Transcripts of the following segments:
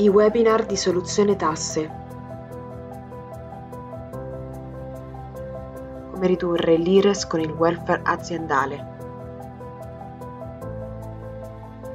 I webinar di Soluzione Tasse. Come ridurre l'IRES con il welfare aziendale.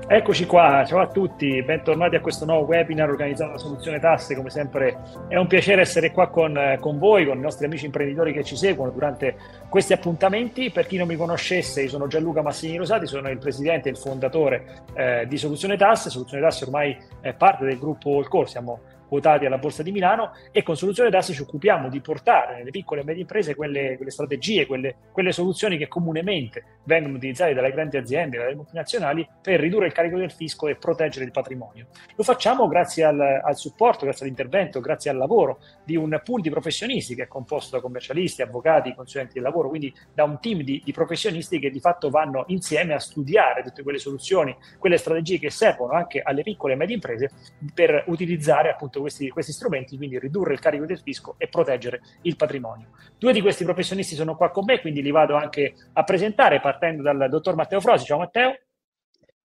Eccoci qua, ciao a tutti, bentornati a questo nuovo webinar organizzato da Soluzione Tasse. Come sempre è un piacere essere qua con, con, voi, con i nostri amici imprenditori che ci seguono durante questi appuntamenti. Per chi non mi conoscesse, io sono Gianluca Massini Rosati, sono il presidente e il fondatore eh, di Soluzione Tasse. Soluzione Tasse ormai è parte del gruppo All Core, siamo quotati alla Borsa di Milano e con Soluzione Tasse ci occupiamo di portare nelle piccole e medie imprese quelle, quelle strategie, quelle, quelle, soluzioni che comunemente vengono utilizzate dalle grandi aziende, dalle multinazionali per ridurre il carico del fisco e proteggere il patrimonio. Lo facciamo grazie al, al supporto, grazie all'intervento, grazie al lavoro di un pool di professionisti che è composto da commercialisti, avvocati, consulenti del lavoro, quindi da un team di, di professionisti che di fatto vanno insieme a studiare tutte quelle soluzioni, quelle strategie che servono anche alle piccole e medie imprese per utilizzare appunto appunto questi, questi strumenti, quindi ridurre il carico del fisco e proteggere il patrimonio. Due di questi professionisti sono qua con me, quindi li vado anche a presentare partendo dal dottor Matteo Frosi. Ciao Matteo.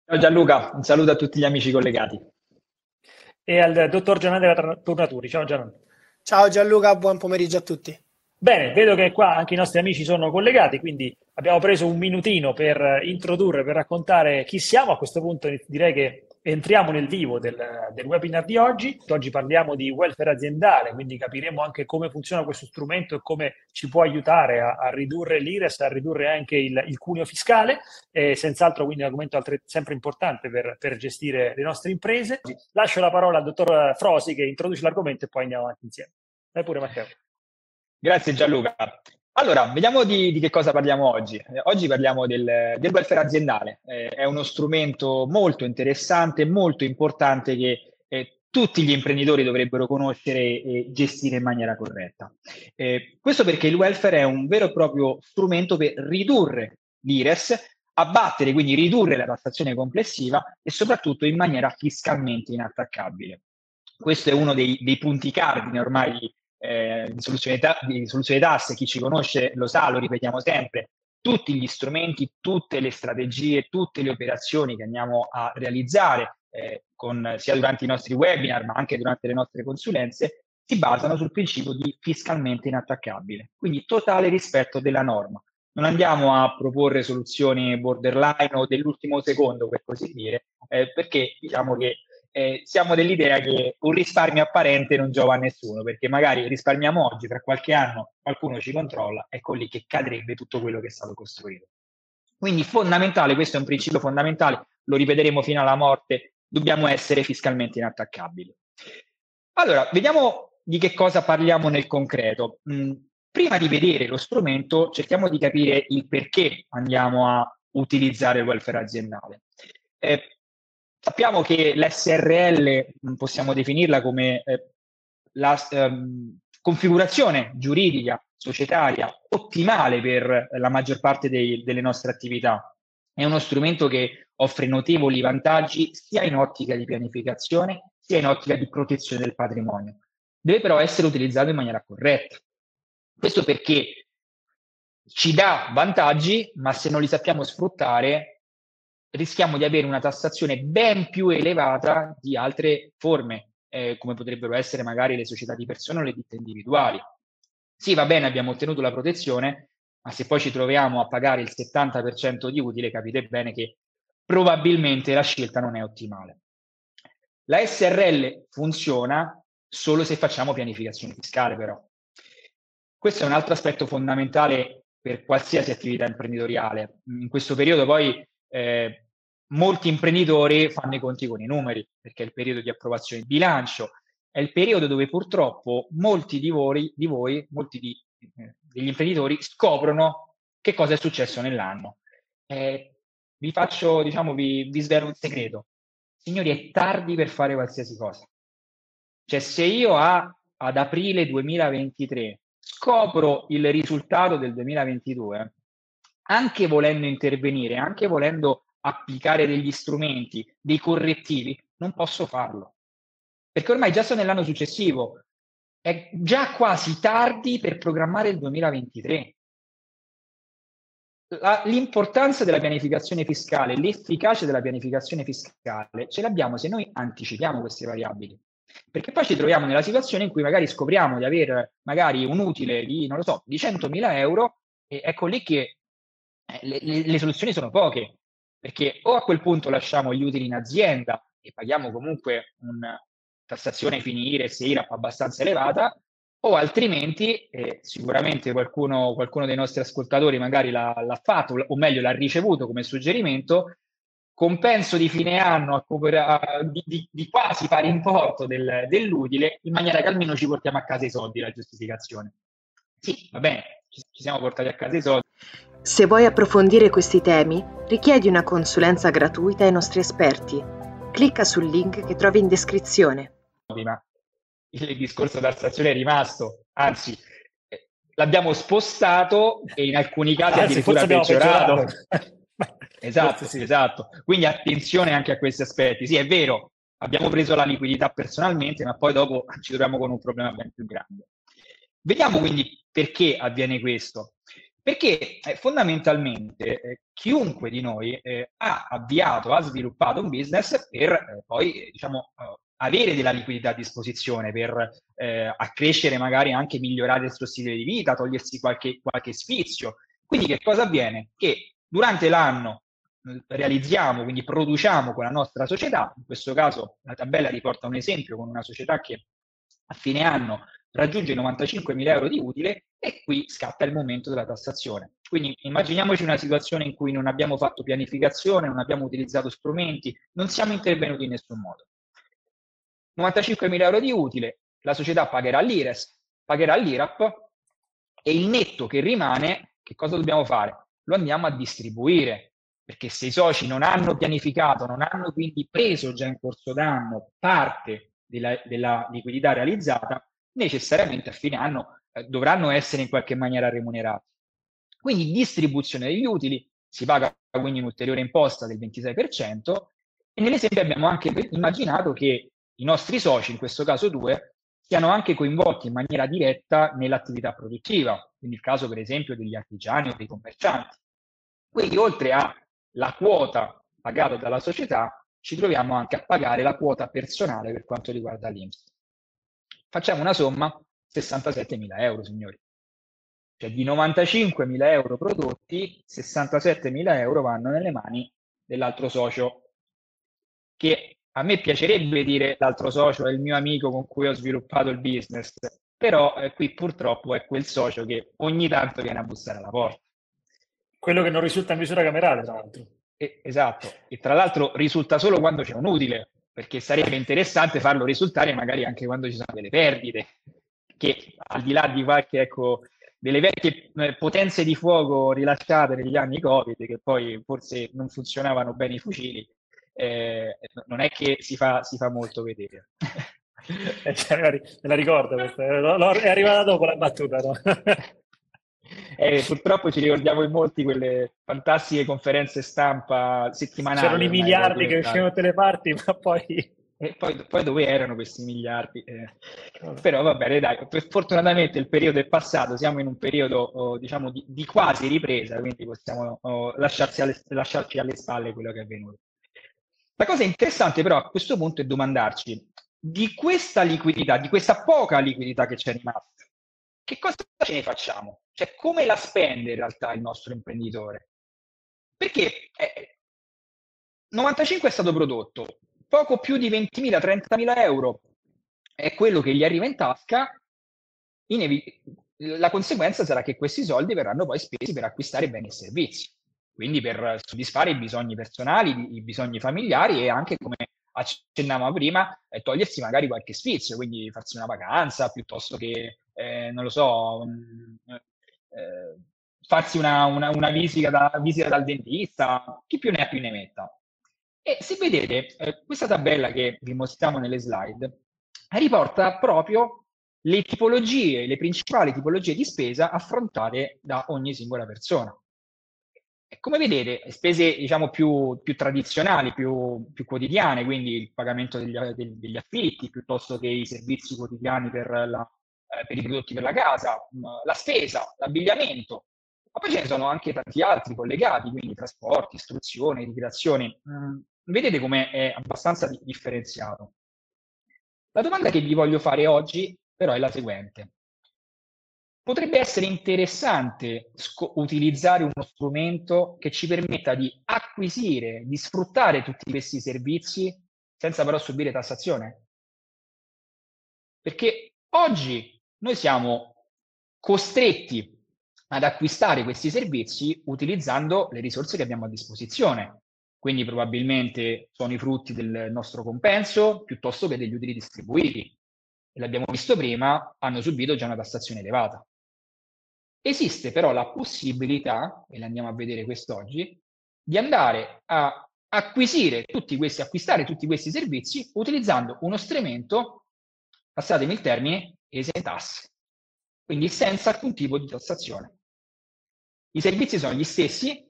Ciao Gianluca, un saluto a tutti gli amici collegati. E al dottor Gianandrea Tornaturi. Ciao Gian. Ciao Gianluca, buon pomeriggio a tutti. Bene, vedo che qua anche i nostri amici sono collegati, quindi abbiamo preso un minutino per introdurre, per raccontare chi siamo. A questo punto direi che entriamo nel vivo del, del, webinar di oggi. Oggi parliamo di welfare aziendale, quindi capiremo anche come funziona questo strumento e come ci può aiutare a, a ridurre l'IRES, a ridurre anche il, il cuneo fiscale. E senz'altro quindi un argomento altre, sempre importante per, per, gestire le nostre imprese. Lascio la parola al dottor Frosi che introduce l'argomento e poi andiamo avanti insieme. Vai pure Matteo. Grazie Gianluca. Allora, vediamo di, di, che cosa parliamo oggi. Eh, oggi parliamo del, del welfare aziendale. Eh, è uno strumento molto interessante, molto importante che eh, tutti gli imprenditori dovrebbero conoscere e gestire in maniera corretta. Eh, questo perché il welfare è un vero e proprio strumento per ridurre l'IRES, abbattere, quindi ridurre la tassazione complessiva e soprattutto in maniera fiscalmente inattaccabile. Questo è uno dei, dei punti cardine ormai eh, di, soluzione ta- di soluzione tasse, chi ci conosce lo sa, lo ripetiamo sempre, tutti gli strumenti, tutte le strategie, tutte le operazioni che andiamo a realizzare eh, con, sia durante i nostri webinar ma anche durante le nostre consulenze si basano sul principio di fiscalmente inattaccabile, quindi totale rispetto della norma. Non andiamo a proporre soluzioni borderline o dell'ultimo secondo, per così dire, eh, perché diciamo che eh, siamo dell'idea che un risparmio apparente non giova a nessuno, perché magari risparmiamo oggi, tra qualche anno qualcuno ci controlla, ecco lì che cadrebbe tutto quello che è stato costruito. Quindi fondamentale, questo è un principio fondamentale, lo ripeteremo fino alla morte, dobbiamo essere fiscalmente inattaccabili. Allora, vediamo di che cosa parliamo nel concreto. Mm, prima di vedere lo strumento, cerchiamo di capire il perché andiamo a utilizzare il welfare aziendale. Eh, Sappiamo che l'SRL possiamo definirla come eh, la ehm, configurazione giuridica societaria ottimale per la maggior parte dei, delle nostre attività. È uno strumento che offre notevoli vantaggi sia in ottica di pianificazione sia in ottica di protezione del patrimonio. Deve però essere utilizzato in maniera corretta. Questo perché ci dà vantaggi, ma se non li sappiamo sfruttare rischiamo di avere una tassazione ben più elevata di altre forme, eh, come potrebbero essere magari le società di persone o le ditte individuali. Sì, va bene, abbiamo ottenuto la protezione, ma se poi ci troviamo a pagare il 70% di utile, capite bene che probabilmente la scelta non è ottimale. La SRL funziona solo se facciamo pianificazione fiscale, però. Questo è un altro aspetto fondamentale per qualsiasi attività imprenditoriale. In questo periodo poi eh, molti imprenditori fanno i conti con i numeri, perché è il periodo di approvazione di bilancio, è il periodo dove purtroppo molti di voi, di voi molti di, eh, degli imprenditori scoprono che cosa è successo nell'anno. Eh, vi faccio, diciamo, vi, vi svelo un segreto. Signori, è tardi per fare qualsiasi cosa. Cioè, se io a, ad aprile 2023 scopro il risultato del 2022, anche volendo intervenire, anche volendo applicare degli strumenti, dei correttivi, non posso farlo. Perché ormai già sono nell'anno successivo, è già quasi tardi per programmare il 2023. La, l'importanza della pianificazione fiscale, l'efficacia della pianificazione fiscale, ce l'abbiamo se noi anticipiamo queste variabili. Perché poi ci troviamo nella situazione in cui magari scopriamo di avere magari un utile di, non lo so, di 100.000 euro e ecco lì che le, le, le soluzioni sono poche, perché o a quel punto lasciamo gli utili in azienda e paghiamo comunque una tassazione finire, se IRAP abbastanza elevata, o altrimenti, eh, sicuramente qualcuno, qualcuno, dei nostri ascoltatori magari l'ha, l'ha, fatto, o meglio l'ha ricevuto come suggerimento, compenso di fine anno a, a, di, di, di, quasi pari importo del, dell'utile, in maniera che almeno ci portiamo a casa i soldi, la giustificazione. Sì, va bene, ci, ci siamo portati a casa i soldi. Se vuoi approfondire questi temi, richiedi una consulenza gratuita ai nostri esperti. Clicca sul link che trovi in descrizione. Ma il discorso tassazione è rimasto, anzi eh, l'abbiamo spostato e in alcuni casi anzi, addirittura peggiorato. esatto, sì. esatto. Quindi attenzione anche a questi aspetti. Sì, è vero, abbiamo preso la liquidità personalmente, ma poi dopo ci troviamo con un problema ben più grande. Vediamo quindi perché avviene questo. Perché eh, fondamentalmente eh, chiunque di noi eh, ha avviato, ha sviluppato un business per eh, poi diciamo, eh, avere della liquidità a disposizione, per eh, accrescere magari anche migliorare il suo stile di vita, togliersi qualche, qualche sfizio. Quindi che cosa avviene? Che durante l'anno realizziamo, quindi produciamo con la nostra società, in questo caso la tabella riporta un esempio con una società che a fine anno raggiunge i 95.000 euro di utile e qui scatta il momento della tassazione. Quindi immaginiamoci una situazione in cui non abbiamo fatto pianificazione, non abbiamo utilizzato strumenti, non siamo intervenuti in nessun modo. 95.000 euro di utile, la società pagherà l'IRES, pagherà l'IRAP e il netto che rimane, che cosa dobbiamo fare? Lo andiamo a distribuire, perché se i soci non hanno pianificato, non hanno quindi preso già in corso d'anno parte della, della liquidità realizzata, necessariamente a fine anno eh, dovranno essere in qualche maniera remunerati. Quindi distribuzione degli utili, si paga quindi un'ulteriore imposta del 26% e nell'esempio abbiamo anche immaginato che i nostri soci, in questo caso due, siano anche coinvolti in maniera diretta nell'attività produttiva, quindi il caso per esempio degli artigiani o dei commercianti. Quindi oltre alla quota pagata dalla società, ci troviamo anche a pagare la quota personale per quanto riguarda l'INPS. Facciamo una somma 67.000 euro, signori. Cioè di 95.000 euro prodotti, 67.000 euro vanno nelle mani dell'altro socio, che a me piacerebbe dire l'altro socio è il mio amico con cui ho sviluppato il business, però eh, qui purtroppo è quel socio che ogni tanto viene a bussare alla porta. Quello che non risulta in misura camerale, tra l'altro. E, esatto, e tra l'altro risulta solo quando c'è un utile, perché sarebbe interessante farlo risultare magari anche quando ci sono delle perdite, che al di là di qualche, ecco, delle vecchie eh, potenze di fuoco rilasciate negli anni Covid, che poi forse non funzionavano bene i fucili, eh, non è che si fa, si fa molto vedere. eh, cioè, me la ricordo questa, è arrivata dopo la battuta, no? Eh, purtroppo ci ricordiamo in molti quelle fantastiche conferenze stampa settimanali. C'erano i miliardi che uscivano da tutte le parti, ma poi... E poi, poi dove erano questi miliardi? Eh, però va bene, dai, fortunatamente il periodo è passato, siamo in un periodo oh, diciamo di, di, quasi ripresa, quindi possiamo oh, lasciarci, alle, lasciarci alle spalle quello che è avvenuto. La cosa interessante però a questo punto è domandarci di questa liquidità, di questa poca liquidità che c'è rimasta, che cosa ce ne facciamo? Cioè, come la spende in realtà il nostro imprenditore? Perché eh, 95 è stato prodotto, poco più di 20.000-30.000 euro è quello che gli arriva in tasca, inevi- la conseguenza sarà che questi soldi verranno poi spesi per acquistare beni e servizi, quindi per soddisfare i bisogni personali, i bisogni familiari e anche, come accennavamo prima, eh, togliersi magari qualche sfizio, quindi farsi una vacanza piuttosto che eh, non lo so, eh, farsi una, una, una visita, da, visita, dal dentista, chi più ne ha più ne metta. E se vedete, eh, questa tabella che vi mostriamo nelle slide riporta proprio le tipologie, le principali tipologie di spesa affrontate da ogni singola persona. Come vedete, spese diciamo più, più tradizionali, più, più, quotidiane, quindi il pagamento degli, degli, affitti piuttosto che i servizi quotidiani per la, eh, per i prodotti per la casa, mm, la spesa, l'abbigliamento, ma poi ce ne sono anche tanti altri collegati, quindi trasporti, istruzione, ricreazione. Mm, vedete come è abbastanza differenziato. La domanda che vi voglio fare oggi però è la seguente. Potrebbe essere interessante sc- utilizzare uno strumento che ci permetta di acquisire, di sfruttare tutti questi servizi senza però subire tassazione? Perché oggi noi siamo costretti ad acquistare questi servizi utilizzando le risorse che abbiamo a disposizione. Quindi probabilmente sono i frutti del nostro compenso piuttosto che degli utili distribuiti. L'abbiamo visto prima, hanno subito già una tassazione elevata. Esiste però la possibilità, e l'andiamo a vedere quest'oggi, di andare a acquisire tutti questi, acquistare tutti questi servizi utilizzando uno strumento, passatemi il termine, esentasse, quindi senza alcun tipo di tassazione. I servizi sono gli stessi,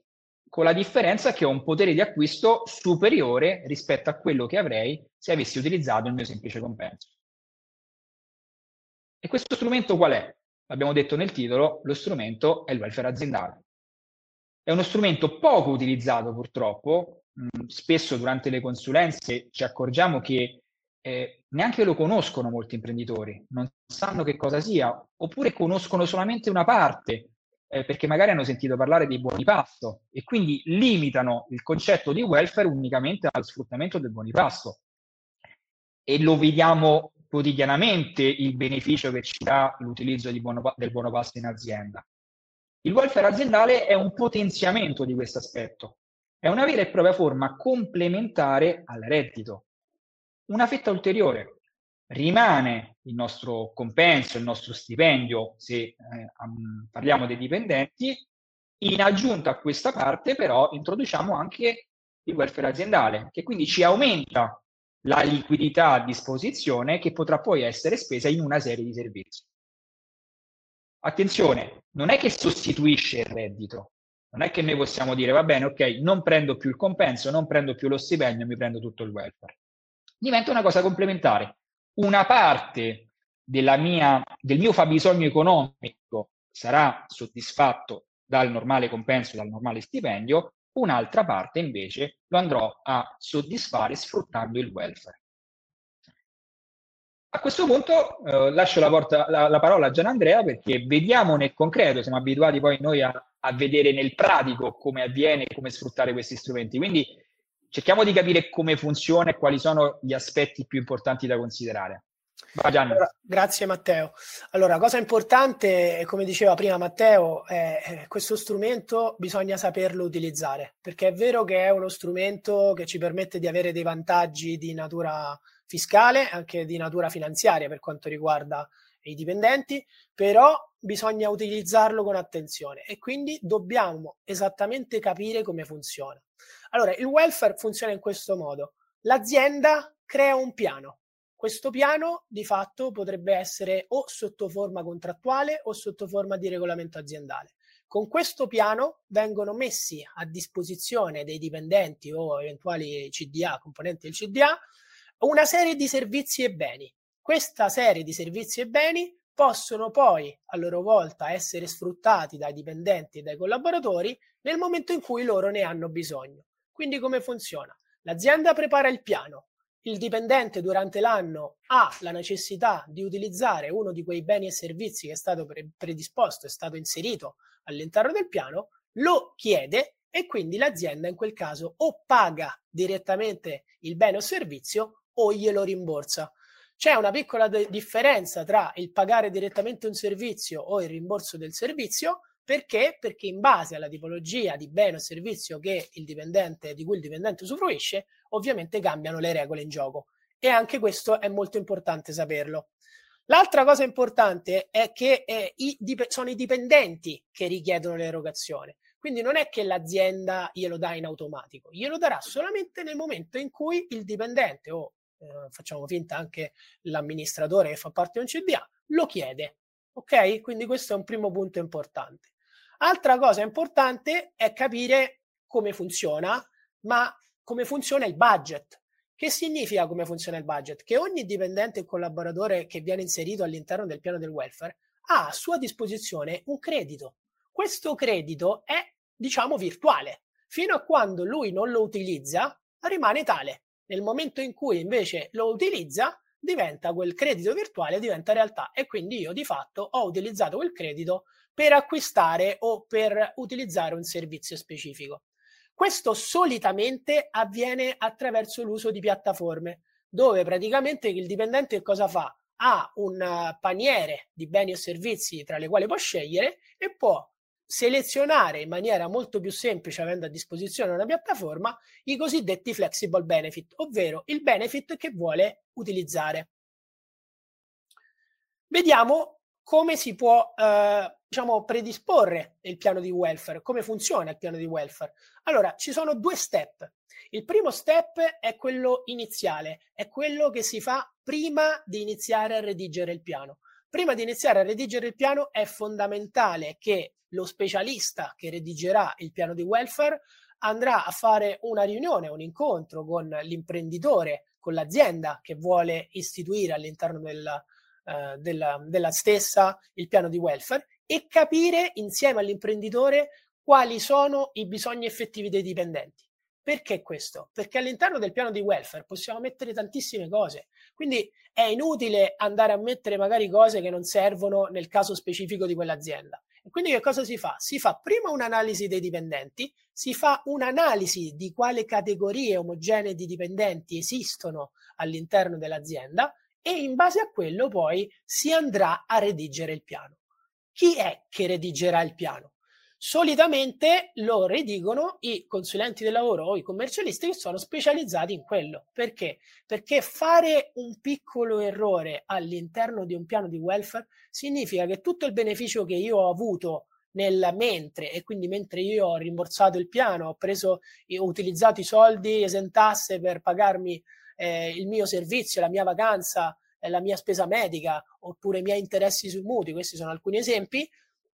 con la differenza che ho un potere di acquisto superiore rispetto a quello che avrei se avessi utilizzato il mio semplice compenso. E questo strumento qual è? L'abbiamo detto nel titolo, lo strumento è il welfare aziendale. È uno strumento poco utilizzato purtroppo, mh, spesso durante le consulenze ci accorgiamo che eh, neanche lo conoscono molti imprenditori, non sanno che cosa sia, oppure conoscono solamente una parte, eh, perché magari hanno sentito parlare dei buoni pasto e quindi limitano il concetto di welfare unicamente allo sfruttamento del buoni pasto. E lo vediamo quotidianamente il beneficio che ci dà l'utilizzo buono, del buono pasto in azienda. Il welfare aziendale è un potenziamento di questo aspetto, è una vera e propria forma complementare al reddito. Una fetta ulteriore. Rimane il nostro compenso, il nostro stipendio, se eh, parliamo dei dipendenti. In aggiunta a questa parte, però, introduciamo anche il welfare aziendale, che quindi ci aumenta la liquidità a disposizione che potrà poi essere spesa in una serie di servizi. Attenzione, non è che sostituisce il reddito, non è che noi possiamo dire, va bene, ok, non prendo più il compenso, non prendo più lo stipendio, mi prendo tutto il welfare. Diventa una cosa complementare. Una parte mia, del mio fabbisogno economico sarà soddisfatto dal normale compenso, dal normale stipendio, un'altra parte invece lo andrò a soddisfare sfruttando il welfare. A questo punto eh, lascio la, porta, la, la, parola a Gianandrea perché vediamo nel concreto, siamo abituati poi noi a, a vedere nel pratico come avviene e come sfruttare questi strumenti. Quindi cerchiamo di capire come funziona e quali sono gli aspetti più importanti da considerare. Allora, grazie Matteo. Allora, cosa importante, come diceva prima Matteo, è questo strumento bisogna saperlo utilizzare, perché è vero che è uno strumento che ci permette di avere dei vantaggi di natura fiscale, anche di natura finanziaria per quanto riguarda i dipendenti, però bisogna utilizzarlo con attenzione e quindi dobbiamo esattamente capire come funziona. Allora, il welfare funziona in questo modo. L'azienda crea un piano. Questo piano di fatto potrebbe essere o sotto forma contrattuale o sotto forma di regolamento aziendale. Con questo piano vengono messi a disposizione dei dipendenti o eventuali CDA, componenti del CDA, una serie di servizi e beni. Questa serie di servizi e beni possono poi a loro volta essere sfruttati dai dipendenti e dai collaboratori nel momento in cui loro ne hanno bisogno. Quindi come funziona? L'azienda prepara il piano, il dipendente durante l'anno ha la necessità di utilizzare uno di quei beni e servizi che è stato pre- predisposto, è stato inserito all'interno del piano, lo chiede e quindi l'azienda in quel caso o paga direttamente il bene o servizio o glielo rimborsa. C'è una piccola de- differenza tra il pagare direttamente un servizio o il rimborso del servizio, perché? Perché in base alla tipologia di bene o servizio di cui il dipendente usufruisce, ovviamente cambiano le regole in gioco. E anche questo è molto importante saperlo. L'altra cosa importante è che eh, i, dip- sono i dipendenti che richiedono l'erogazione. Quindi non è che l'azienda glielo dà in automatico, glielo darà solamente nel momento in cui il dipendente o eh, facciamo finta anche l'amministratore che fa parte di un CDA, lo chiede. Ok? Quindi questo è un primo punto importante. Altra cosa importante è capire come funziona, ma come funziona il budget. Che significa come funziona il budget? Che ogni dipendente e collaboratore che viene inserito all'interno del piano del welfare ha a sua disposizione un credito. Questo credito è, diciamo, virtuale. Fino a quando lui non lo utilizza, rimane tale. Nel momento in cui invece lo utilizza, diventa quel credito virtuale, diventa realtà e quindi io di fatto ho utilizzato quel credito per acquistare o per utilizzare un servizio specifico. Questo solitamente avviene attraverso l'uso di piattaforme, dove praticamente il dipendente cosa fa? Ha un paniere di beni e servizi tra le quali può scegliere e può selezionare in maniera molto più semplice, avendo a disposizione una piattaforma, i cosiddetti flexible benefit, ovvero il benefit che vuole utilizzare. Vediamo come si può eh, diciamo, predisporre il piano di welfare, come funziona il piano di welfare. Allora, ci sono due step. Il primo step è quello iniziale, è quello che si fa prima di iniziare a redigere il piano. Prima di iniziare a redigere il piano è fondamentale che lo specialista che redigerà il piano di welfare andrà a fare una riunione, un incontro con l'imprenditore, con l'azienda che vuole istituire all'interno della, eh, della, della stessa il piano di welfare e capire insieme all'imprenditore quali sono i bisogni effettivi dei dipendenti. Perché questo? Perché all'interno del piano di welfare possiamo mettere tantissime cose, quindi è inutile andare a mettere magari cose che non servono nel caso specifico di quell'azienda. E quindi che cosa si fa? Si fa prima un'analisi dei dipendenti, si fa un'analisi di quale categorie omogenee di dipendenti esistono all'interno dell'azienda e in base a quello poi si andrà a redigere il piano. Chi è che redigerà il piano? Solitamente lo redigono i consulenti del lavoro o i commercialisti che sono specializzati in quello. Perché? Perché fare un piccolo errore all'interno di un piano di welfare significa che tutto il beneficio che io ho avuto nel mentre e quindi mentre io ho rimborsato il piano, ho preso ho utilizzato i soldi esentasse per pagarmi eh, il mio servizio, la mia vacanza, eh, la mia spesa medica oppure i miei interessi sui mutui, questi sono alcuni esempi,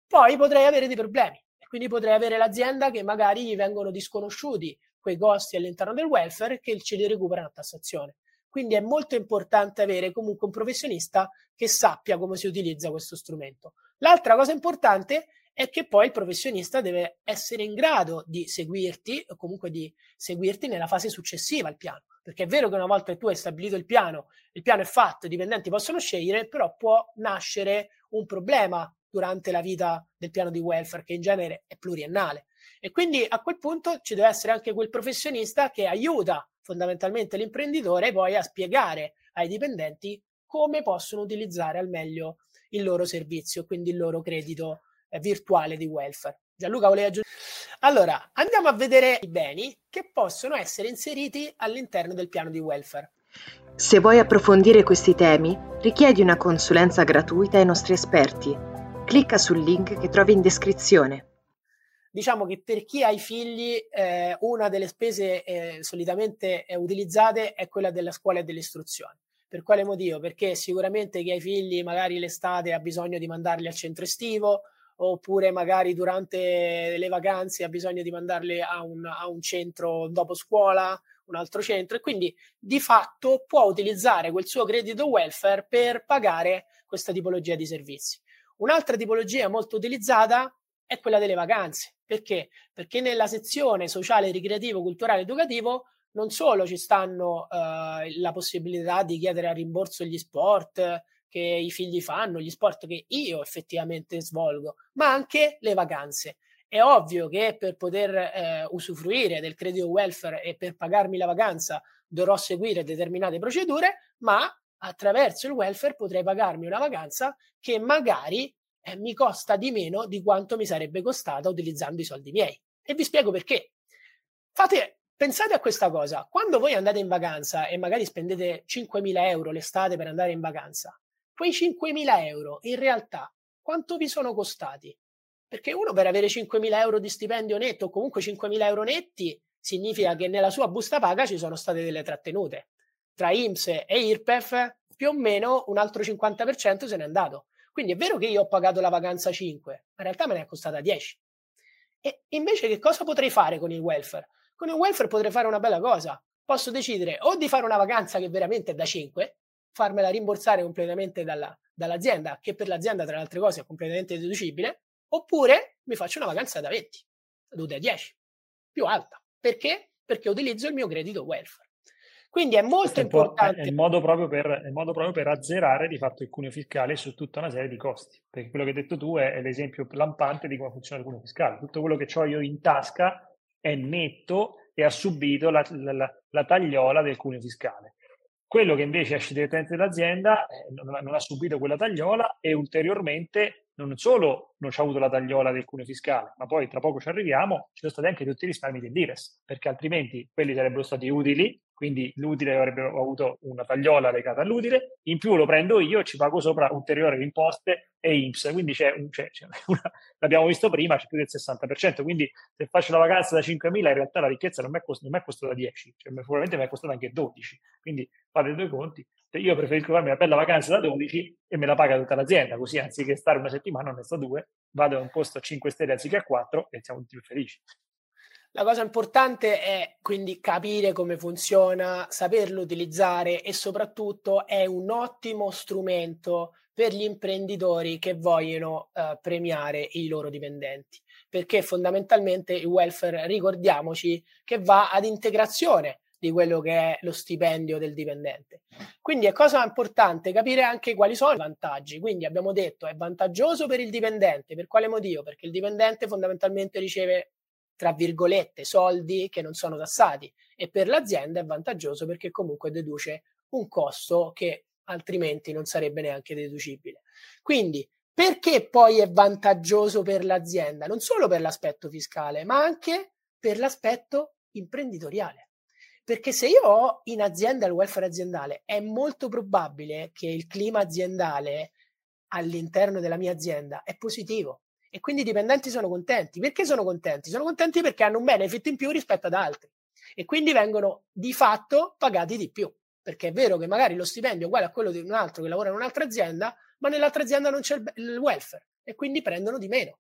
poi potrei avere dei problemi quindi potrei avere l'azienda che magari gli vengono disconosciuti quei costi all'interno del welfare che ce li recupera a tassazione. Quindi è molto importante avere comunque un professionista che sappia come si utilizza questo strumento. L'altra cosa importante è che poi il professionista deve essere in grado di seguirti o comunque di seguirti nella fase successiva al piano. Perché è vero che una volta che tu hai stabilito il piano, il piano è fatto, i dipendenti possono scegliere, però può nascere un problema durante la vita del piano di welfare, che in genere è pluriennale. E quindi a quel punto ci deve essere anche quel professionista che aiuta fondamentalmente l'imprenditore poi a spiegare ai dipendenti come possono utilizzare al meglio il loro servizio, quindi il loro credito eh, virtuale di welfare. Gianluca volevi aggiungere? Allora, andiamo a vedere i beni che possono essere inseriti all'interno del piano di welfare. Se vuoi approfondire questi temi, richiedi una consulenza gratuita ai nostri esperti Clicca sul link che trovi in descrizione. Diciamo che per chi ha i figli, eh, una delle spese eh, solitamente utilizzate è quella della scuola e dell'istruzione. Per quale motivo? Perché sicuramente chi ha i figli magari l'estate ha bisogno di mandarli al centro estivo, oppure magari durante le vacanze ha bisogno di mandarli a un, a un centro dopo scuola, un altro centro, e quindi di fatto può utilizzare quel suo credito welfare per pagare questa tipologia di servizi. Un'altra tipologia molto utilizzata è quella delle vacanze. Perché? Perché nella sezione sociale, ricreativo, culturale, educativo non solo ci stanno uh, la possibilità di chiedere a rimborso gli sport che i figli fanno, gli sport che io effettivamente svolgo, ma anche le vacanze. È ovvio che per poter eh, usufruire del credito welfare e per pagarmi la vacanza dovrò seguire determinate procedure, ma attraverso il welfare potrei pagarmi una vacanza che magari eh, mi costa di meno di quanto mi sarebbe costata utilizzando i soldi miei. E vi spiego perché. Fate, pensate a questa cosa, quando voi andate in vacanza e magari spendete 5.000 euro l'estate per andare in vacanza, quei 5.000 euro in realtà quanto vi sono costati? Perché uno per avere 5.000 euro di stipendio netto o comunque 5.000 euro netti significa che nella sua busta paga ci sono state delle trattenute tra IMSS e IRPEF più o meno un altro 50% se n'è andato. Quindi è vero che io ho pagato la vacanza 5, ma in realtà me ne è costata 10. E invece che cosa potrei fare con il welfare? Con il welfare potrei fare una bella cosa. Posso decidere o di fare una vacanza che veramente è da 5, farmela rimborsare completamente dalla, dall'azienda, che per l'azienda tra le altre cose è completamente deducibile, oppure mi faccio una vacanza da 20, da 10, più alta. Perché? Perché utilizzo il mio credito welfare. Quindi è molto è importante. È il, modo proprio per, modo proprio per azzerare di fatto il cuneo fiscale su tutta una serie di costi. Perché quello che hai detto tu è, è l'esempio lampante di come funziona il cuneo fiscale. Tutto quello che ho io in tasca è netto e ha subito la, la, la tagliola del cuneo fiscale. Quello che invece esce direttamente dall'azienda eh, non, non, ha subito quella tagliola e ulteriormente non solo non ha avuto la tagliola del cuneo fiscale, ma poi tra poco ci arriviamo, ci sono stati anche tutti i risparmi dell'IRES, perché altrimenti quelli sarebbero stati utili quindi l'utile avrebbe avuto una tagliola legata all'utile, in più lo prendo io e ci pago sopra ulteriori imposte e IMSS, quindi c'è, un, c'è, c'è una, l'abbiamo visto prima, c'è più del 60%, quindi se faccio la vacanza da 5.000 in realtà la ricchezza non mi è, cost- costata 10, cioè probabilmente mi è costata anche 12, quindi fate due conti, io preferisco farmi una bella vacanza da 12 e me la paga tutta l'azienda, così anziché stare una settimana ne sto due, vado a un posto a 5 stelle anziché a 4 e siamo tutti più felici. La cosa importante è quindi capire come funziona, saperlo utilizzare e soprattutto è un ottimo strumento per gli imprenditori che vogliono uh, premiare i loro dipendenti, perché fondamentalmente il welfare, ricordiamoci, che va ad integrazione di quello che è lo stipendio del dipendente. Quindi è cosa importante capire anche quali sono i vantaggi. Quindi abbiamo detto è vantaggioso per il dipendente, per quale motivo? Perché il dipendente fondamentalmente riceve tra virgolette, soldi che non sono tassati e per l'azienda è vantaggioso perché comunque deduce un costo che altrimenti non sarebbe neanche deducibile. Quindi, perché poi è vantaggioso per l'azienda? Non solo per l'aspetto fiscale, ma anche per l'aspetto imprenditoriale. Perché se io ho in azienda il welfare aziendale, è molto probabile che il clima aziendale all'interno della mia azienda è positivo e quindi i dipendenti sono contenti. Perché sono contenti? Sono contenti perché hanno un benefit in più rispetto ad altri e quindi vengono di fatto pagati di più. Perché è vero che magari lo stipendio è uguale a quello di un altro che lavora in un'altra azienda, ma nell'altra azienda non c'è il welfare e quindi prendono di meno.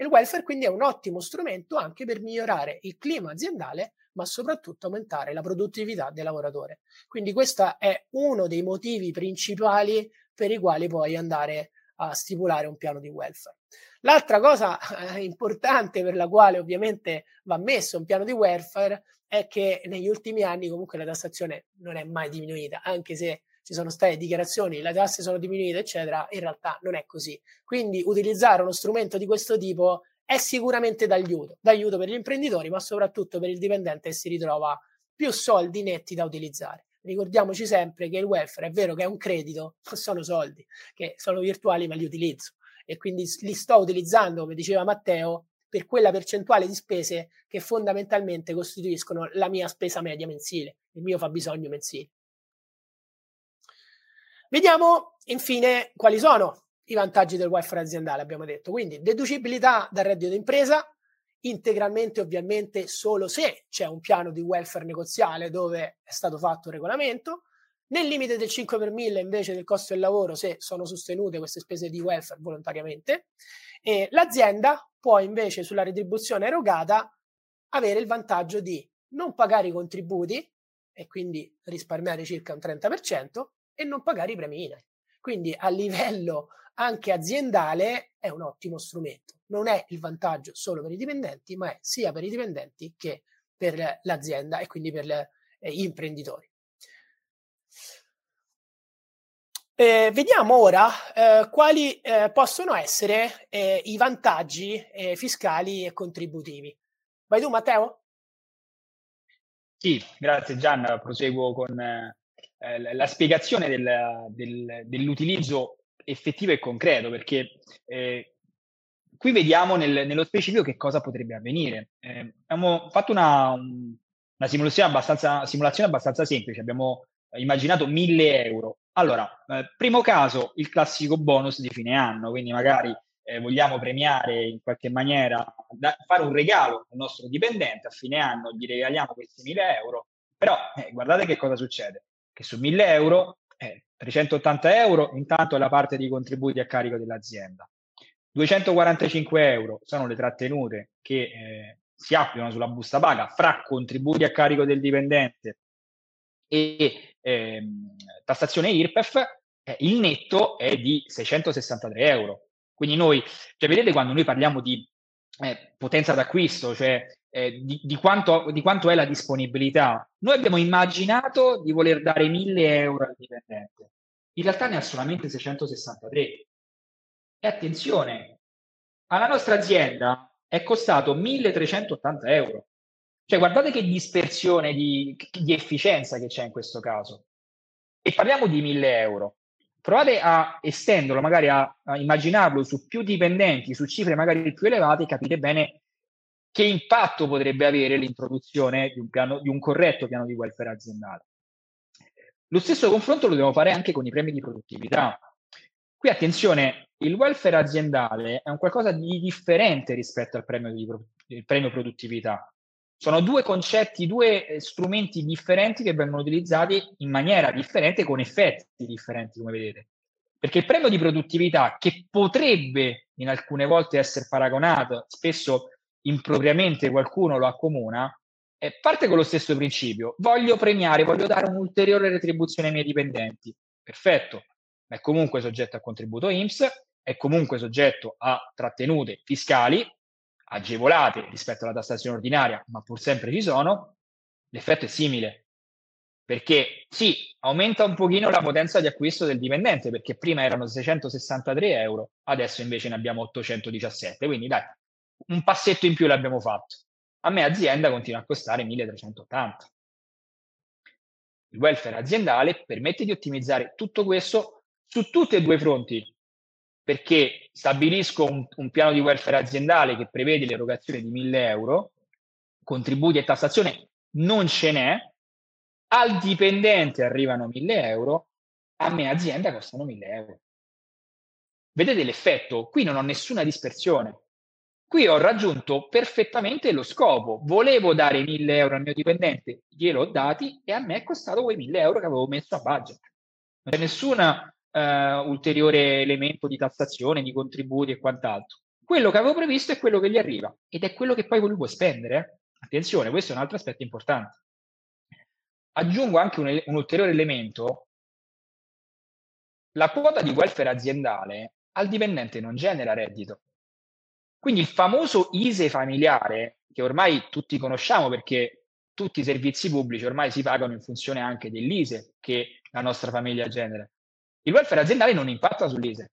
E il welfare quindi è un ottimo strumento anche per migliorare il clima aziendale, ma soprattutto aumentare la produttività del lavoratore. Quindi questo è uno dei motivi principali per i quali puoi andare a stipulare un piano di welfare. L'altra cosa eh, importante per la quale ovviamente va messo un piano di welfare è che negli ultimi anni comunque la tassazione non è mai diminuita, anche se ci sono state dichiarazioni, le tasse sono diminuite, eccetera, in realtà non è così. Quindi utilizzare uno strumento di questo tipo è sicuramente d'aiuto, d'aiuto per gli imprenditori, ma soprattutto per il dipendente che si ritrova più soldi netti da utilizzare. Ricordiamoci sempre che il welfare è vero che è un credito, ma sono soldi che sono virtuali ma li utilizzo e quindi li sto utilizzando, come diceva Matteo, per quella percentuale di spese che fondamentalmente costituiscono la mia spesa media mensile, il mio fabbisogno mensile. Vediamo infine quali sono i vantaggi del welfare aziendale, abbiamo detto. Quindi deducibilità dal reddito d'impresa, integralmente ovviamente solo se c'è un piano di welfare negoziale dove è stato fatto un regolamento, nel limite del 5 per 1000 invece del costo del lavoro se sono sostenute queste spese di welfare volontariamente. E l'azienda può invece sulla retribuzione erogata avere il vantaggio di non pagare i contributi e quindi risparmiare circa un 30% e non pagare i premi INAI. Quindi a livello anche aziendale è un ottimo strumento. Non è il vantaggio solo per i dipendenti, ma è sia per i dipendenti che per l'azienda e quindi per gli imprenditori. Eh, vediamo ora eh, quali eh, possono essere eh, i vantaggi eh, fiscali e contributivi. Vai tu, Matteo? Sì, grazie Gian. Proseguo con eh, la spiegazione del, del, dell'utilizzo effettivo e concreto, perché qui vediamo nel, nello specifico che cosa potrebbe avvenire. abbiamo fatto una, una simulazione, abbastanza, simulazione abbastanza semplice, abbiamo immaginato 1000 euro allora, eh, primo caso, il classico bonus di fine anno, quindi magari eh, vogliamo premiare in qualche maniera, da, fare un regalo al nostro dipendente a fine anno, gli regaliamo questi 1000 euro, però eh, guardate che cosa succede, che su 1000 euro, 380 eh, euro intanto è la parte di contributi a carico dell'azienda, 245 euro sono le trattenute che eh, si applicano sulla busta paga fra contributi a carico del dipendente e ehm, tassazione IRPEF, eh, il netto è di 663 euro. Quindi noi, cioè vedete quando noi parliamo di eh, potenza d'acquisto, cioè eh, di, di, quanto, di, quanto, è la disponibilità. Noi abbiamo immaginato di voler dare 1000 euro al dipendente, in realtà ne ha solamente 663. E attenzione, alla nostra azienda è costato 1380 euro. Cioè, guardate che dispersione di, di efficienza che c'è in questo caso. E parliamo di 1000 euro. Provate a estenderlo, magari a, a immaginarlo su più dipendenti, su cifre magari più elevate, capite bene che impatto potrebbe avere l'introduzione di un, piano, di un corretto piano di welfare aziendale. Lo stesso confronto lo dobbiamo fare anche con i premi di produttività. Qui attenzione, il welfare aziendale è un qualcosa di differente rispetto al premio, di, premio produttività. Sono due concetti, due eh, strumenti differenti che vengono utilizzati in maniera differente, con effetti differenti, come vedete. Perché il premio di produttività, che potrebbe in alcune volte essere paragonato, spesso impropriamente qualcuno lo accomuna, eh, parte con lo stesso principio. Voglio premiare, voglio dare un'ulteriore retribuzione ai miei dipendenti. Perfetto, ma è comunque soggetto a contributo IMSS, è comunque soggetto a trattenute fiscali agevolate rispetto alla tassazione ordinaria, ma pur sempre ci sono. L'effetto è simile. Perché sì, aumenta un pochino la potenza di acquisto del dipendente, perché prima erano 663 euro, adesso invece ne abbiamo 817. Quindi dai, un passetto in più l'abbiamo fatto. A me azienda continua a costare 1380. Il welfare aziendale permette di ottimizzare tutto questo su tutti e due i fronti, perché stabilisco un, un, piano di welfare aziendale che prevede l'erogazione di 1000 euro, contributi e tassazione non ce n'è, al dipendente arrivano 1000 euro, a me azienda costano 1000 euro. Vedete l'effetto? Qui non ho nessuna dispersione. Qui ho raggiunto perfettamente lo scopo. Volevo dare 1000 euro al mio dipendente, gliel'ho dati e a me è costato quei 1000 euro che avevo messo a budget. Non c'è nessun uh, ulteriore elemento di tassazione, di contributi e quant'altro. Quello che avevo previsto è quello che gli arriva ed è quello che poi lui può spendere. Eh. Attenzione, questo è un altro aspetto importante. Aggiungo anche un, un ulteriore elemento. La quota di welfare aziendale al dipendente non genera reddito quindi il famoso ISE familiare, che ormai tutti conosciamo perché tutti i servizi pubblici ormai si pagano in funzione anche dell'ISE che la nostra famiglia genera. Il welfare aziendale non impatta sull'ISE.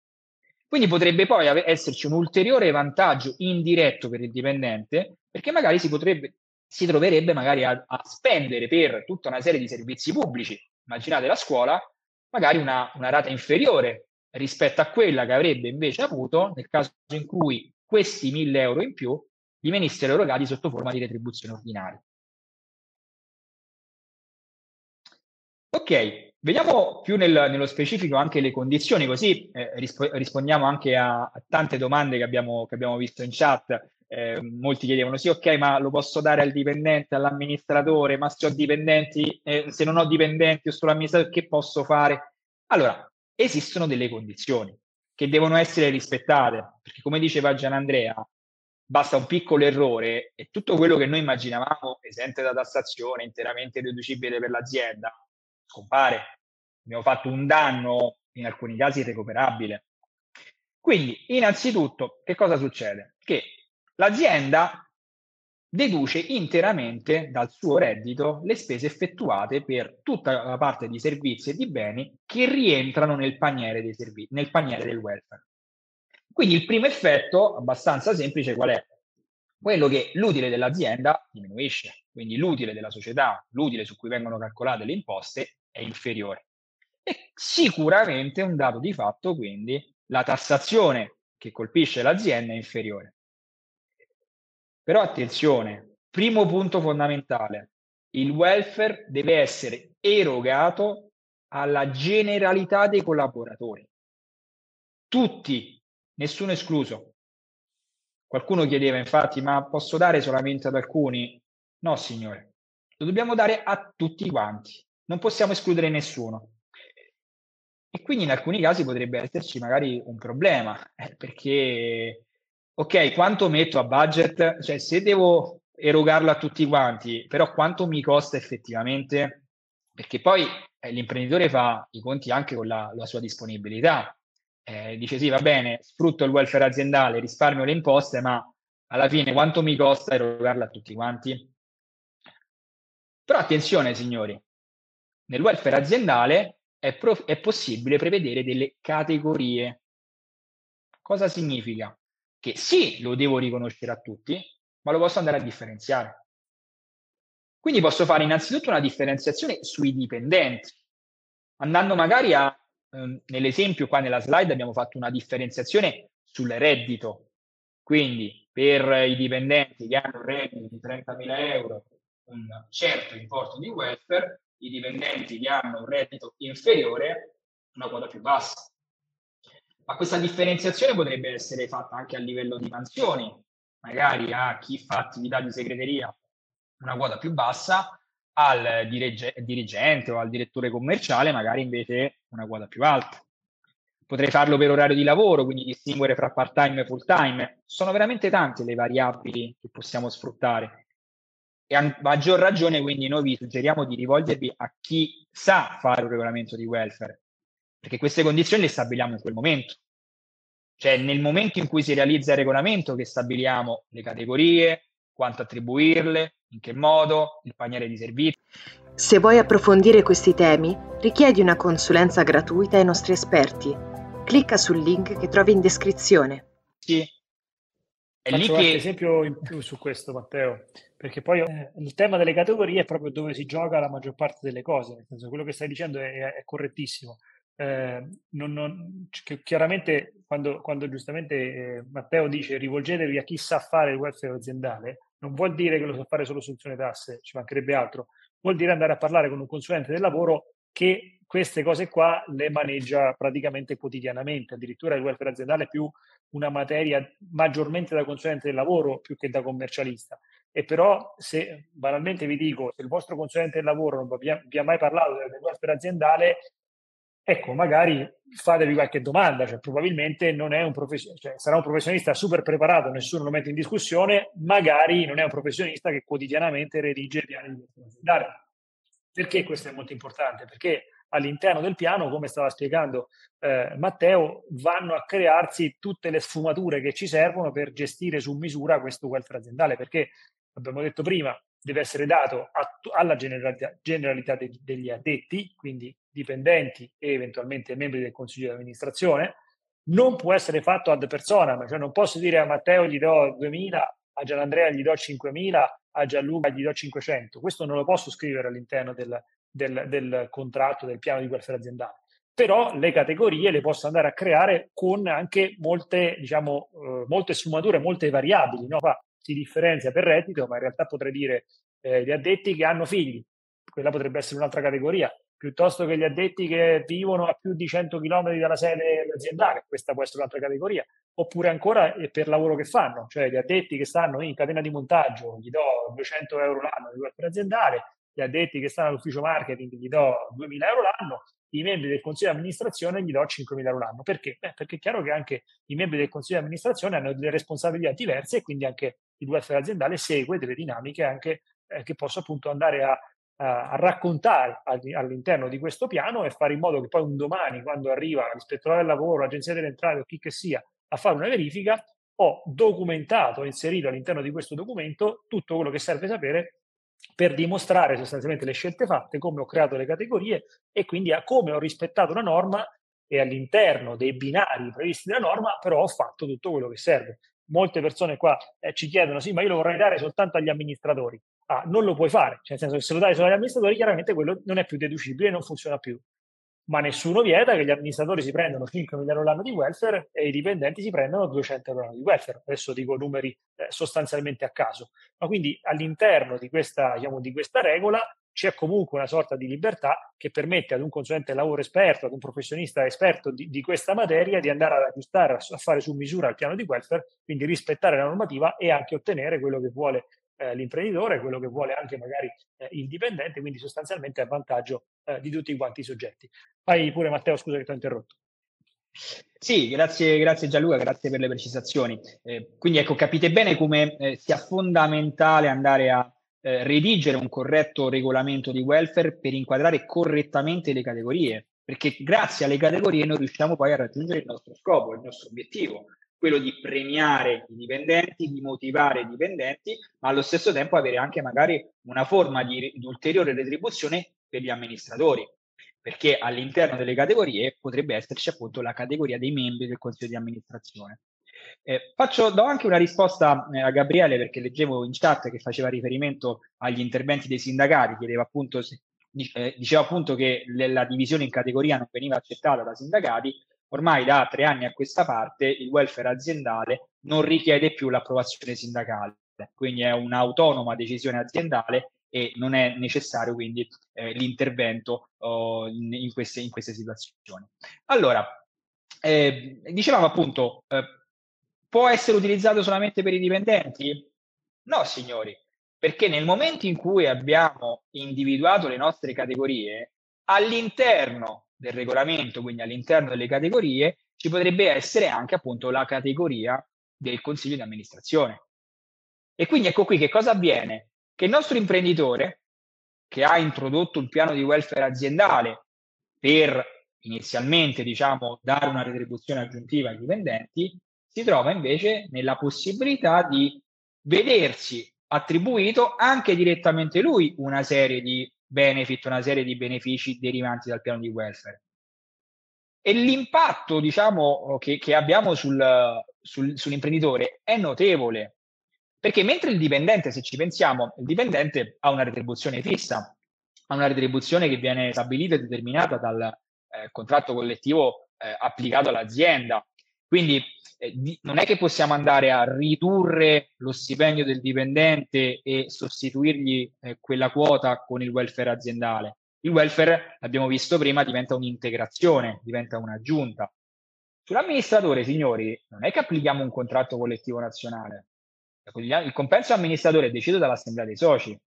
Quindi potrebbe poi esserci un ulteriore vantaggio indiretto per il dipendente, perché magari si, potrebbe, si troverebbe magari a, a, spendere per tutta una serie di servizi pubblici, immaginate la scuola, magari una, una rata inferiore rispetto a quella che avrebbe invece avuto nel caso in cui questi 1000 euro in più gli venissero erogati sotto forma di retribuzione ordinaria. Ok, vediamo più nel, nello specifico anche le condizioni, così eh, rispo- rispondiamo anche a, a, tante domande che abbiamo, che abbiamo visto in chat. Eh, molti chiedevano, sì, ok, ma lo posso dare al dipendente, all'amministratore, ma se ho dipendenti, eh, se non ho dipendenti o solo amministratore, che posso fare? Allora, esistono delle condizioni che devono essere rispettate, perché come diceva Gian Andrea, basta un piccolo errore e tutto quello che noi immaginavamo esente da tassazione, interamente deducibile per l'azienda, scompare. Abbiamo fatto un danno in alcuni casi irrecuperabile. Quindi, innanzitutto, che cosa succede? Che l'azienda deduce interamente dal suo reddito le spese effettuate per tutta la parte di servizi e di beni che rientrano nel paniere, dei servizi, nel paniere del welfare. Quindi il primo effetto, abbastanza semplice, qual è? Quello che l'utile dell'azienda diminuisce, quindi l'utile della società, l'utile su cui vengono calcolate le imposte è inferiore. E sicuramente un dato di fatto, quindi, la tassazione che colpisce l'azienda è inferiore. Però attenzione, primo punto fondamentale, il welfare deve essere erogato alla generalità dei collaboratori. Tutti, nessuno escluso. Qualcuno chiedeva infatti, ma posso dare solamente ad alcuni? No, signore, lo dobbiamo dare a tutti quanti, non possiamo escludere nessuno. E quindi in alcuni casi potrebbe esserci magari un problema, eh, perché ok, quanto metto a budget? Cioè, se devo erogarlo a tutti quanti, però quanto mi costa effettivamente? Perché poi eh, l'imprenditore fa i conti anche con la, la sua disponibilità. Eh, dice sì, va bene, sfrutto il welfare aziendale, risparmio le imposte, ma alla fine quanto mi costa erogarla a tutti quanti? Però attenzione signori, nel welfare aziendale è, pro- è possibile prevedere delle categorie. Cosa significa? Che sì, lo devo riconoscere a tutti, ma lo posso andare a differenziare. Quindi posso fare innanzitutto una differenziazione sui dipendenti, andando magari a, ehm, nell'esempio qua nella slide abbiamo fatto una differenziazione sul reddito. Quindi per i dipendenti che hanno un reddito di 30.000 euro, un certo importo di welfare, i dipendenti che hanno un reddito inferiore, una quota più bassa. Ma questa differenziazione potrebbe essere fatta anche a livello di mansioni, magari a chi fa attività di segreteria una quota più bassa, al dirige- dirigente o al direttore commerciale magari invece una quota più alta. Potrei farlo per orario di lavoro, quindi distinguere fra part-time e full-time. Sono veramente tante le variabili che possiamo sfruttare. E a maggior ragione, quindi, noi vi suggeriamo di rivolgervi a chi sa fare un regolamento di welfare, perché queste condizioni le stabiliamo in quel momento. Cioè, nel momento in cui si realizza il regolamento, che stabiliamo le categorie, quanto attribuirle, in che modo, il paniere di servizi. Se vuoi approfondire questi temi, richiedi una consulenza gratuita ai nostri esperti. Clicca sul link che trovi in descrizione. Sì. È Faccio lì che... esempio in più su questo, Matteo, perché poi eh, il tema delle categorie è proprio dove si gioca la maggior parte delle cose, nel senso quello che stai dicendo è, è correttissimo. Eh, non, non, chiaramente quando, quando giustamente eh, Matteo dice rivolgetevi a chi sa fare il welfare aziendale, non vuol dire che lo sa fare solo soluzione tasse, ci mancherebbe altro, vuol dire andare a parlare con un consulente del lavoro che queste cose qua le maneggia praticamente quotidianamente, addirittura il welfare aziendale è più una materia maggiormente da consulente del lavoro più che da commercialista. E però se banalmente vi dico, se il vostro consulente del lavoro non vi ha, vi ha mai parlato del welfare aziendale, ecco, magari fatevi qualche domanda, cioè probabilmente non è un professionista, cioè sarà un professionista super preparato, nessuno lo mette in discussione, magari non è un professionista che quotidianamente redige piani di aziendale. Perché questo è molto importante? Perché all'interno del piano, come stava spiegando eh, Matteo, vanno a crearsi tutte le sfumature che ci servono per gestire su misura questo welfare aziendale, perché abbiamo detto prima, deve essere dato a, alla generalità, generalità de, degli addetti, quindi dipendenti e eventualmente membri del consiglio di amministrazione, non può essere fatto ad persona, cioè non posso dire a Matteo gli do 2000, a Gianandrea gli do 5000, a Gianluca gli do 500. Questo non lo posso scrivere all'interno del, del, del contratto, del piano di welfare aziendale. Però le categorie le posso andare a creare con anche molte, diciamo, eh, molte sfumature, molte variabili. No? Si differenzia per reddito, ma in realtà potrei dire eh, gli addetti che hanno figli, quella potrebbe essere un'altra categoria, piuttosto che gli addetti che vivono a più di 100 km dalla sede aziendale, questa può essere un'altra categoria, oppure ancora eh, per lavoro che fanno, cioè gli addetti che stanno in catena di montaggio, gli do 200 euro l'anno di welfare aziendale, gli addetti che stanno all'ufficio marketing gli do 2000 euro l'anno, i membri del consiglio di amministrazione gli do 5.000 euro l'anno. Perché? Beh, perché è chiaro che anche i membri del consiglio di amministrazione hanno delle responsabilità diverse e quindi anche il welfare aziendale segue delle dinamiche anche eh, che posso appunto andare a, a, a raccontare all'interno di questo piano e fare in modo che poi un domani, quando arriva l'ispettorato del lavoro, l'agenzia delle entrate o chi che sia a fare una verifica, ho documentato, inserito all'interno di questo documento tutto quello che serve sapere per dimostrare sostanzialmente le scelte fatte, come ho creato le categorie e quindi a come ho rispettato la norma e all'interno dei binari previsti dalla norma, però ho fatto tutto quello che serve. Molte persone qua eh, ci chiedono, sì, ma io lo vorrei dare soltanto agli amministratori. Ah, non lo puoi fare, cioè nel senso che se lo dai solo agli amministratori, chiaramente quello non è più deducibile non funziona più ma nessuno vieta che gli amministratori si prendano 5 milioni all'anno di welfare e i dipendenti si prendano 200 euro all'anno di welfare. Adesso dico numeri eh, sostanzialmente a caso. Ma quindi all'interno di questa, diciamo, di questa regola c'è comunque una sorta di libertà che permette ad un consulente lavoro esperto, ad un professionista esperto di, di, questa materia di andare ad aggiustare, a fare su misura il piano di welfare, quindi rispettare la normativa e anche ottenere quello che vuole eh, l'imprenditore, quello che vuole anche magari eh, il dipendente, quindi sostanzialmente a vantaggio eh, di tutti quanti i soggetti. Fai pure Matteo, scusa che ti ho interrotto. Sì, grazie, grazie Gianluca, grazie per le precisazioni. Eh, quindi ecco, capite bene come eh, sia fondamentale andare a eh, redigere un corretto regolamento di welfare per inquadrare correttamente le categorie, perché grazie alle categorie noi riusciamo poi a raggiungere il nostro scopo, il nostro obiettivo, quello di premiare i dipendenti, di motivare i dipendenti, ma allo stesso tempo avere anche magari una forma di, di ulteriore retribuzione per gli amministratori, perché all'interno delle categorie potrebbe esserci appunto la categoria dei membri del consiglio di amministrazione. Eh, faccio, do anche una risposta eh, a Gabriele perché leggevo in chat che faceva riferimento agli interventi dei sindacati, chiedeva appunto se, eh, diceva appunto che la divisione in categoria non veniva accettata dai sindacati, ormai da tre anni a questa parte il welfare aziendale non richiede più l'approvazione sindacale, quindi è un'autonoma decisione aziendale e non è necessario quindi eh, l'intervento oh, in, in, queste, in, queste, situazioni. Allora, eh, dicevamo appunto, eh, può essere utilizzato solamente per i dipendenti? No, signori, perché nel momento in cui abbiamo individuato le nostre categorie, all'interno del regolamento, quindi all'interno delle categorie, ci potrebbe essere anche appunto la categoria del consiglio di amministrazione. E quindi ecco qui che cosa avviene? Che il nostro imprenditore, che ha introdotto un piano di welfare aziendale per inizialmente diciamo dare una retribuzione aggiuntiva ai dipendenti, si trova invece nella possibilità di vedersi attribuito anche direttamente lui una serie di benefit, una serie di benefici derivanti dal piano di welfare. E l'impatto, diciamo, che, che abbiamo sul, sul, sull'imprenditore è notevole, perché mentre il dipendente, se ci pensiamo, il dipendente ha una retribuzione fissa, ha una retribuzione che viene stabilita e determinata dal eh, contratto collettivo eh, applicato all'azienda. Quindi eh, di, non è che possiamo andare a ridurre lo stipendio del dipendente e sostituirgli eh, quella quota con il welfare aziendale. Il welfare, abbiamo visto prima, diventa un'integrazione, diventa un'aggiunta. Sull'amministratore, signori, non è che applichiamo un contratto collettivo nazionale. Il compenso amministratore è deciso dall'assemblea dei soci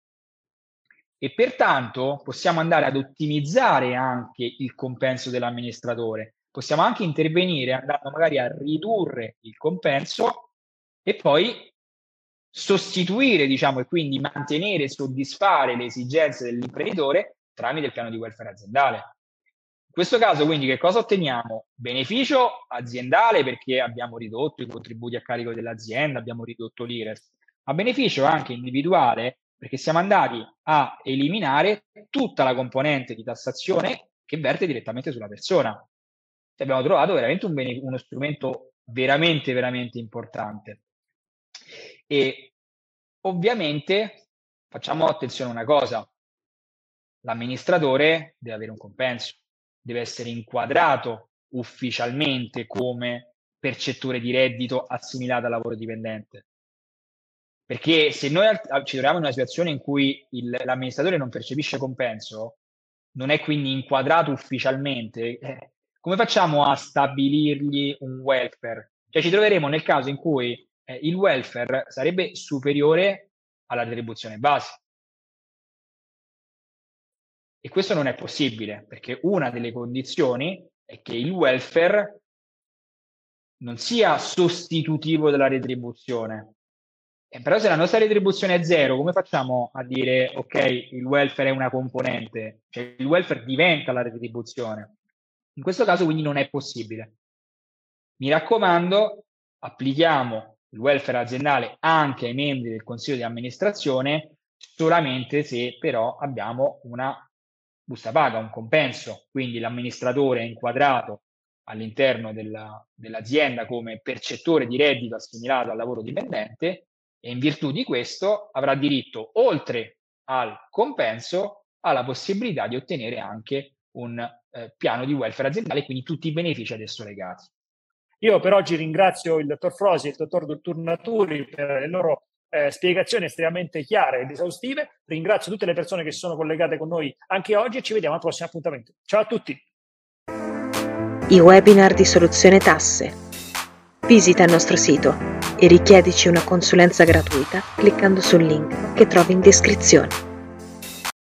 e pertanto possiamo andare ad ottimizzare anche il compenso dell'amministratore possiamo anche intervenire andando magari a ridurre il compenso e poi sostituire, diciamo, e quindi mantenere e soddisfare le esigenze dell'imprenditore tramite il piano di welfare aziendale. In questo caso, quindi, che cosa otteniamo? Beneficio aziendale perché abbiamo ridotto i contributi a carico dell'azienda, abbiamo ridotto l'IRES, ma beneficio anche individuale perché siamo andati a eliminare tutta la componente di tassazione che verte direttamente sulla persona abbiamo trovato veramente un bene, uno strumento veramente, veramente importante. E ovviamente facciamo attenzione a una cosa, l'amministratore deve avere un compenso, deve essere inquadrato ufficialmente come percettore di reddito assimilato al lavoro dipendente. Perché se noi ci troviamo in una situazione in cui il, l'amministratore non percepisce compenso, non è quindi inquadrato ufficialmente, eh, come facciamo a stabilirgli un welfare? Cioè ci troveremo nel caso in cui eh, il welfare sarebbe superiore alla retribuzione base. E questo non è possibile perché una delle condizioni è che il welfare non sia sostitutivo della retribuzione. Eh, però se la nostra retribuzione è zero, come facciamo a dire ok, il welfare è una componente? Cioè il welfare diventa la retribuzione. In questo caso quindi non è possibile. Mi raccomando, applichiamo il welfare aziendale anche ai membri del consiglio di amministrazione solamente se però abbiamo una busta paga, un compenso, quindi l'amministratore è inquadrato all'interno della, dell'azienda come percettore di reddito assimilato al lavoro dipendente e in virtù di questo avrà diritto, oltre al compenso, alla possibilità di ottenere anche un eh, piano di welfare aziendale e quindi tutti i benefici ad esso legati. Io per oggi ringrazio il dottor Frosi e il dottor Turnaturi per le loro eh, spiegazioni estremamente chiare ed esaustive. Ringrazio tutte le persone che sono collegate con noi anche oggi e ci vediamo al prossimo appuntamento. Ciao a tutti. I webinar di Soluzione Tasse. Visita il nostro sito e richiedici una consulenza gratuita cliccando sul link che trovi in descrizione.